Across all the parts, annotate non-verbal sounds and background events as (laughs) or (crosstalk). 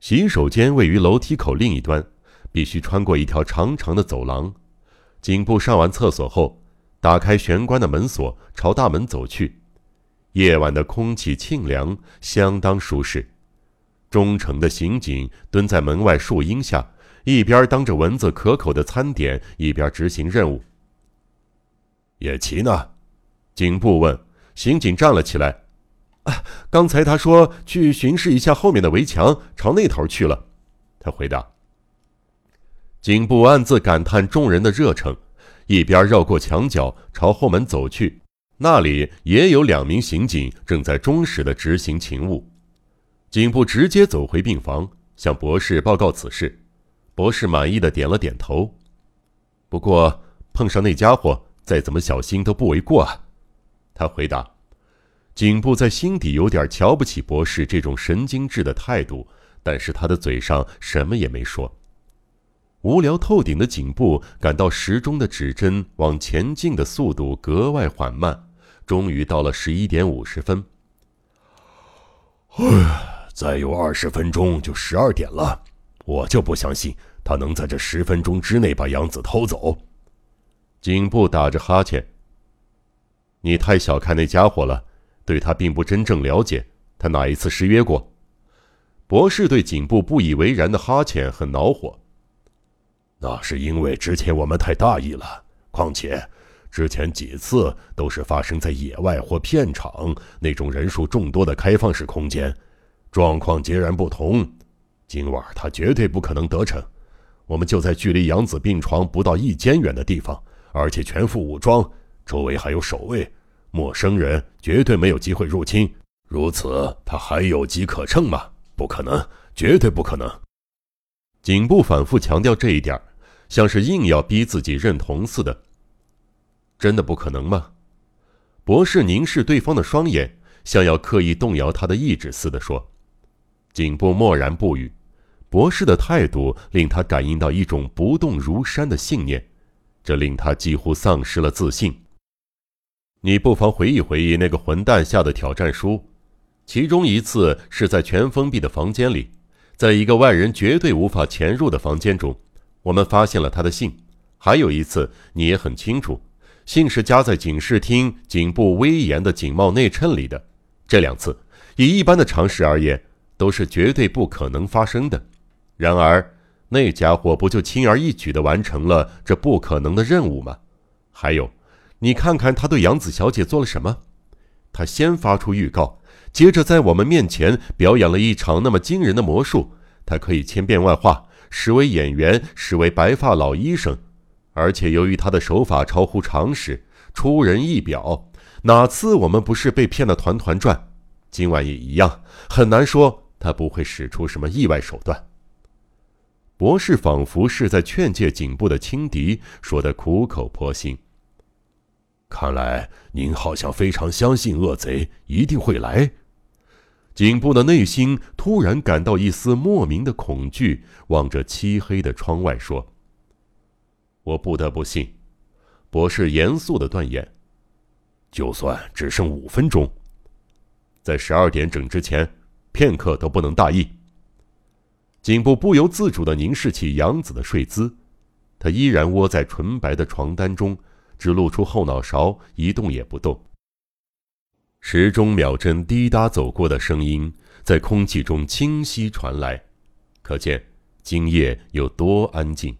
洗手间位于楼梯口另一端，必须穿过一条长长的走廊。颈部上完厕所后，打开玄关的门锁，朝大门走去。夜晚的空气清凉，相当舒适。忠诚的刑警蹲在门外树荫下，一边当着蚊子可口的餐点，一边执行任务。野奇呢？警部问。刑警站了起来。刚才他说去巡视一下后面的围墙，朝那头去了。他回答。警部暗自感叹众人的热诚，一边绕过墙角朝后门走去。那里也有两名刑警正在忠实的执行勤务。警部直接走回病房，向博士报告此事。博士满意的点了点头。不过碰上那家伙，再怎么小心都不为过啊。他回答。颈部在心底有点瞧不起博士这种神经质的态度，但是他的嘴上什么也没说。无聊透顶的颈部感到时钟的指针往前进的速度格外缓慢，终于到了十一点五十分。唉，再有二十分钟就十二点了，我就不相信他能在这十分钟之内把杨子偷走。颈部打着哈欠。你太小看那家伙了，对他并不真正了解。他哪一次失约过？博士对警部不以为然的哈欠很恼火。那是因为之前我们太大意了。况且，之前几次都是发生在野外或片场那种人数众多的开放式空间，状况截然不同。今晚他绝对不可能得逞。我们就在距离杨子病床不到一间远的地方，而且全副武装，周围还有守卫，陌生人绝对没有机会入侵。如此，他还有机可乘吗？不可能，绝对不可能。警部反复强调这一点。像是硬要逼自己认同似的。真的不可能吗？博士凝视对方的双眼，像要刻意动摇他的意志似的说。颈部默然不语。博士的态度令他感应到一种不动如山的信念，这令他几乎丧失了自信。你不妨回忆回忆那个混蛋下的挑战书，其中一次是在全封闭的房间里，在一个外人绝对无法潜入的房间中。我们发现了他的信，还有一次你也很清楚，信是夹在警视厅颈部威严的警帽内衬里的。这两次，以一般的常识而言，都是绝对不可能发生的。然而，那家伙不就轻而易举地完成了这不可能的任务吗？还有，你看看他对杨子小姐做了什么？他先发出预告，接着在我们面前表演了一场那么惊人的魔术，他可以千变万化。实为演员，实为白发老医生，而且由于他的手法超乎常识，出人意表，哪次我们不是被骗得团团转？今晚也一样，很难说他不会使出什么意外手段。博士仿佛是在劝诫颈部的轻敌，说得苦口婆心。看来您好像非常相信恶贼一定会来。颈部的内心突然感到一丝莫名的恐惧，望着漆黑的窗外说：“我不得不信。”博士严肃的断言：“就算只剩五分钟，在十二点整之前，片刻都不能大意。”颈部不由自主的凝视起杨子的睡姿，他依然窝在纯白的床单中，只露出后脑勺，一动也不动。时钟秒针滴答走过的声音在空气中清晰传来，可见今夜有多安静。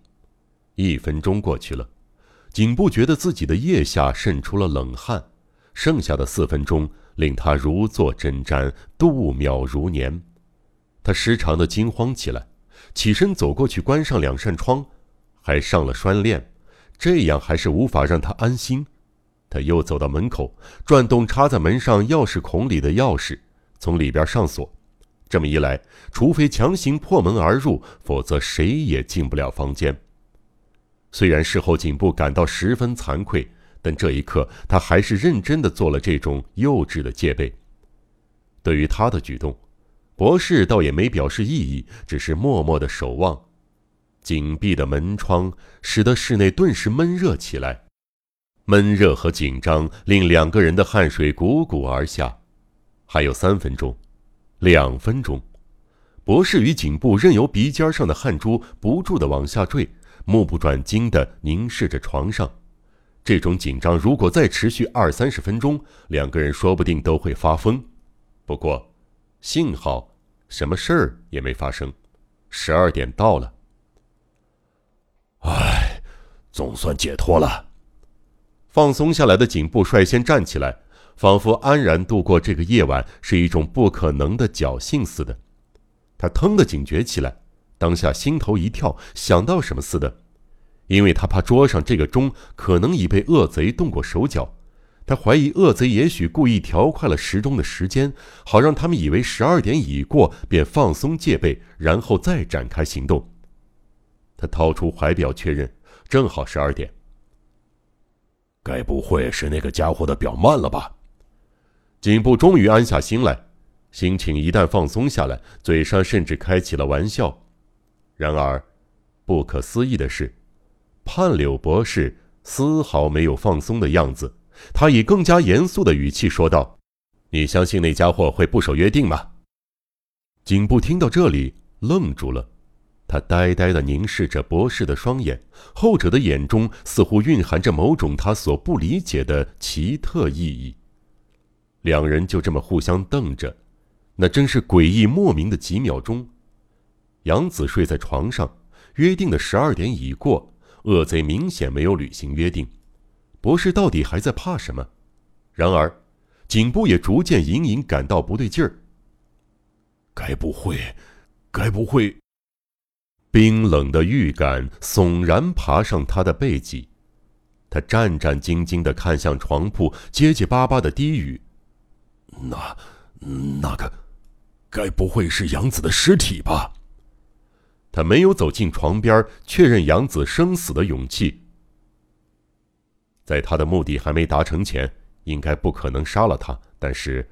一分钟过去了，颈部觉得自己的腋下渗出了冷汗，剩下的四分钟令他如坐针毡，度秒如年。他时常的惊慌起来，起身走过去关上两扇窗，还上了栓链，这样还是无法让他安心。他又走到门口，转动插在门上钥匙孔里的钥匙，从里边上锁。这么一来，除非强行破门而入，否则谁也进不了房间。虽然事后颈部感到十分惭愧，但这一刻他还是认真的做了这种幼稚的戒备。对于他的举动，博士倒也没表示异议，只是默默的守望。紧闭的门窗使得室内顿时闷热起来。闷热和紧张令两个人的汗水汩汩而下。还有三分钟，两分钟，博士与颈部任由鼻尖上的汗珠不住的往下坠，目不转睛的凝视着床上。这种紧张如果再持续二三十分钟，两个人说不定都会发疯。不过，幸好什么事儿也没发生。十二点到了，唉，总算解脱了。放松下来的颈部率先站起来，仿佛安然度过这个夜晚是一种不可能的侥幸似的。他腾地警觉起来，当下心头一跳，想到什么似的。因为他怕桌上这个钟可能已被恶贼动过手脚，他怀疑恶贼也许故意调快了时钟的时间，好让他们以为十二点已过，便放松戒备，然后再展开行动。他掏出怀表确认，正好十二点。该不会是那个家伙的表慢了吧？警部终于安下心来，心情一旦放松下来，嘴上甚至开起了玩笑。然而，不可思议的是。判柳博士丝毫没有放松的样子，他以更加严肃的语气说道：“你相信那家伙会不守约定吗？”警部听到这里愣住了，他呆呆地凝视着博士的双眼，后者的眼中似乎蕴含着某种他所不理解的奇特意义。两人就这么互相瞪着，那真是诡异莫名的几秒钟。杨子睡在床上，约定的十二点已过。恶贼明显没有履行约定，博士到底还在怕什么？然而，颈部也逐渐隐隐感到不对劲儿。该不会，该不会……冰冷的预感悚然爬上他的背脊，他战战兢兢地看向床铺，结结巴巴地低语：“那……那个，该不会是杨子的尸体吧？”他没有走进床边确认杨子生死的勇气。在他的目的还没达成前，应该不可能杀了他。但是，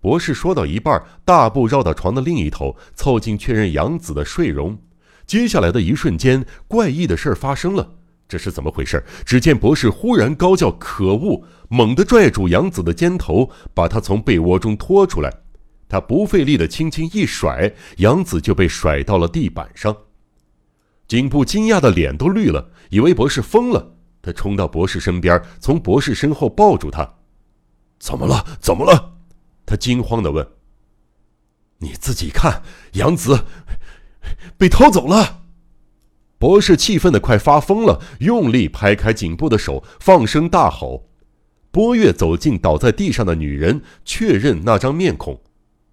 博士说到一半，大步绕到床的另一头，凑近确认杨子的睡容。接下来的一瞬间，怪异的事儿发生了。这是怎么回事？只见博士忽然高叫：“可恶！”猛地拽住杨子的肩头，把他从被窝中拖出来。他不费力的轻轻一甩，杨子就被甩到了地板上。颈部惊讶的脸都绿了，以为博士疯了。他冲到博士身边，从博士身后抱住他：“怎么了？怎么了？”他惊慌的问。“你自己看，杨子 (laughs) 被偷走了。”博士气愤的快发疯了，用力拍开颈部的手，放声大吼。波月走近倒在地上的女人，确认那张面孔。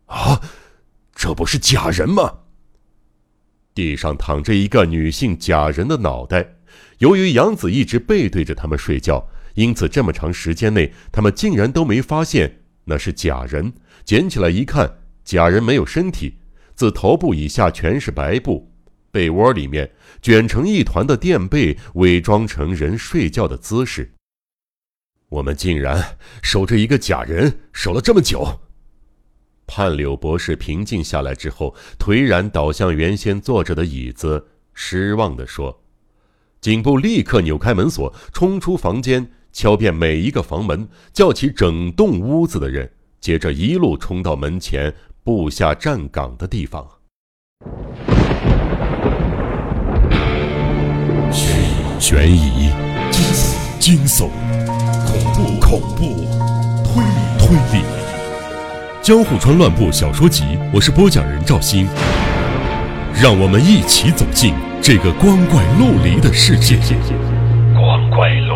啊，这不是假人吗？地上躺着一个女性假人的脑袋。由于杨子一直背对着他们睡觉，因此这么长时间内，他们竟然都没发现那是假人。捡起来一看，假人没有身体，自头部以下全是白布，被窝里面卷成一团的垫被，伪装成人睡觉的姿势。我们竟然守着一个假人，守了这么久。判柳博士平静下来之后，颓然倒向原先坐着的椅子，失望地说：“颈部立刻扭开门锁，冲出房间，敲遍每一个房门，叫起整栋屋子的人，接着一路冲到门前布下站岗的地方。悬疑、惊悚、惊悚恐怖、恐怖、推理、推理。”《江户川乱步小说集》，我是播讲人赵鑫，让我们一起走进这个光怪陆离的世界。光怪陆。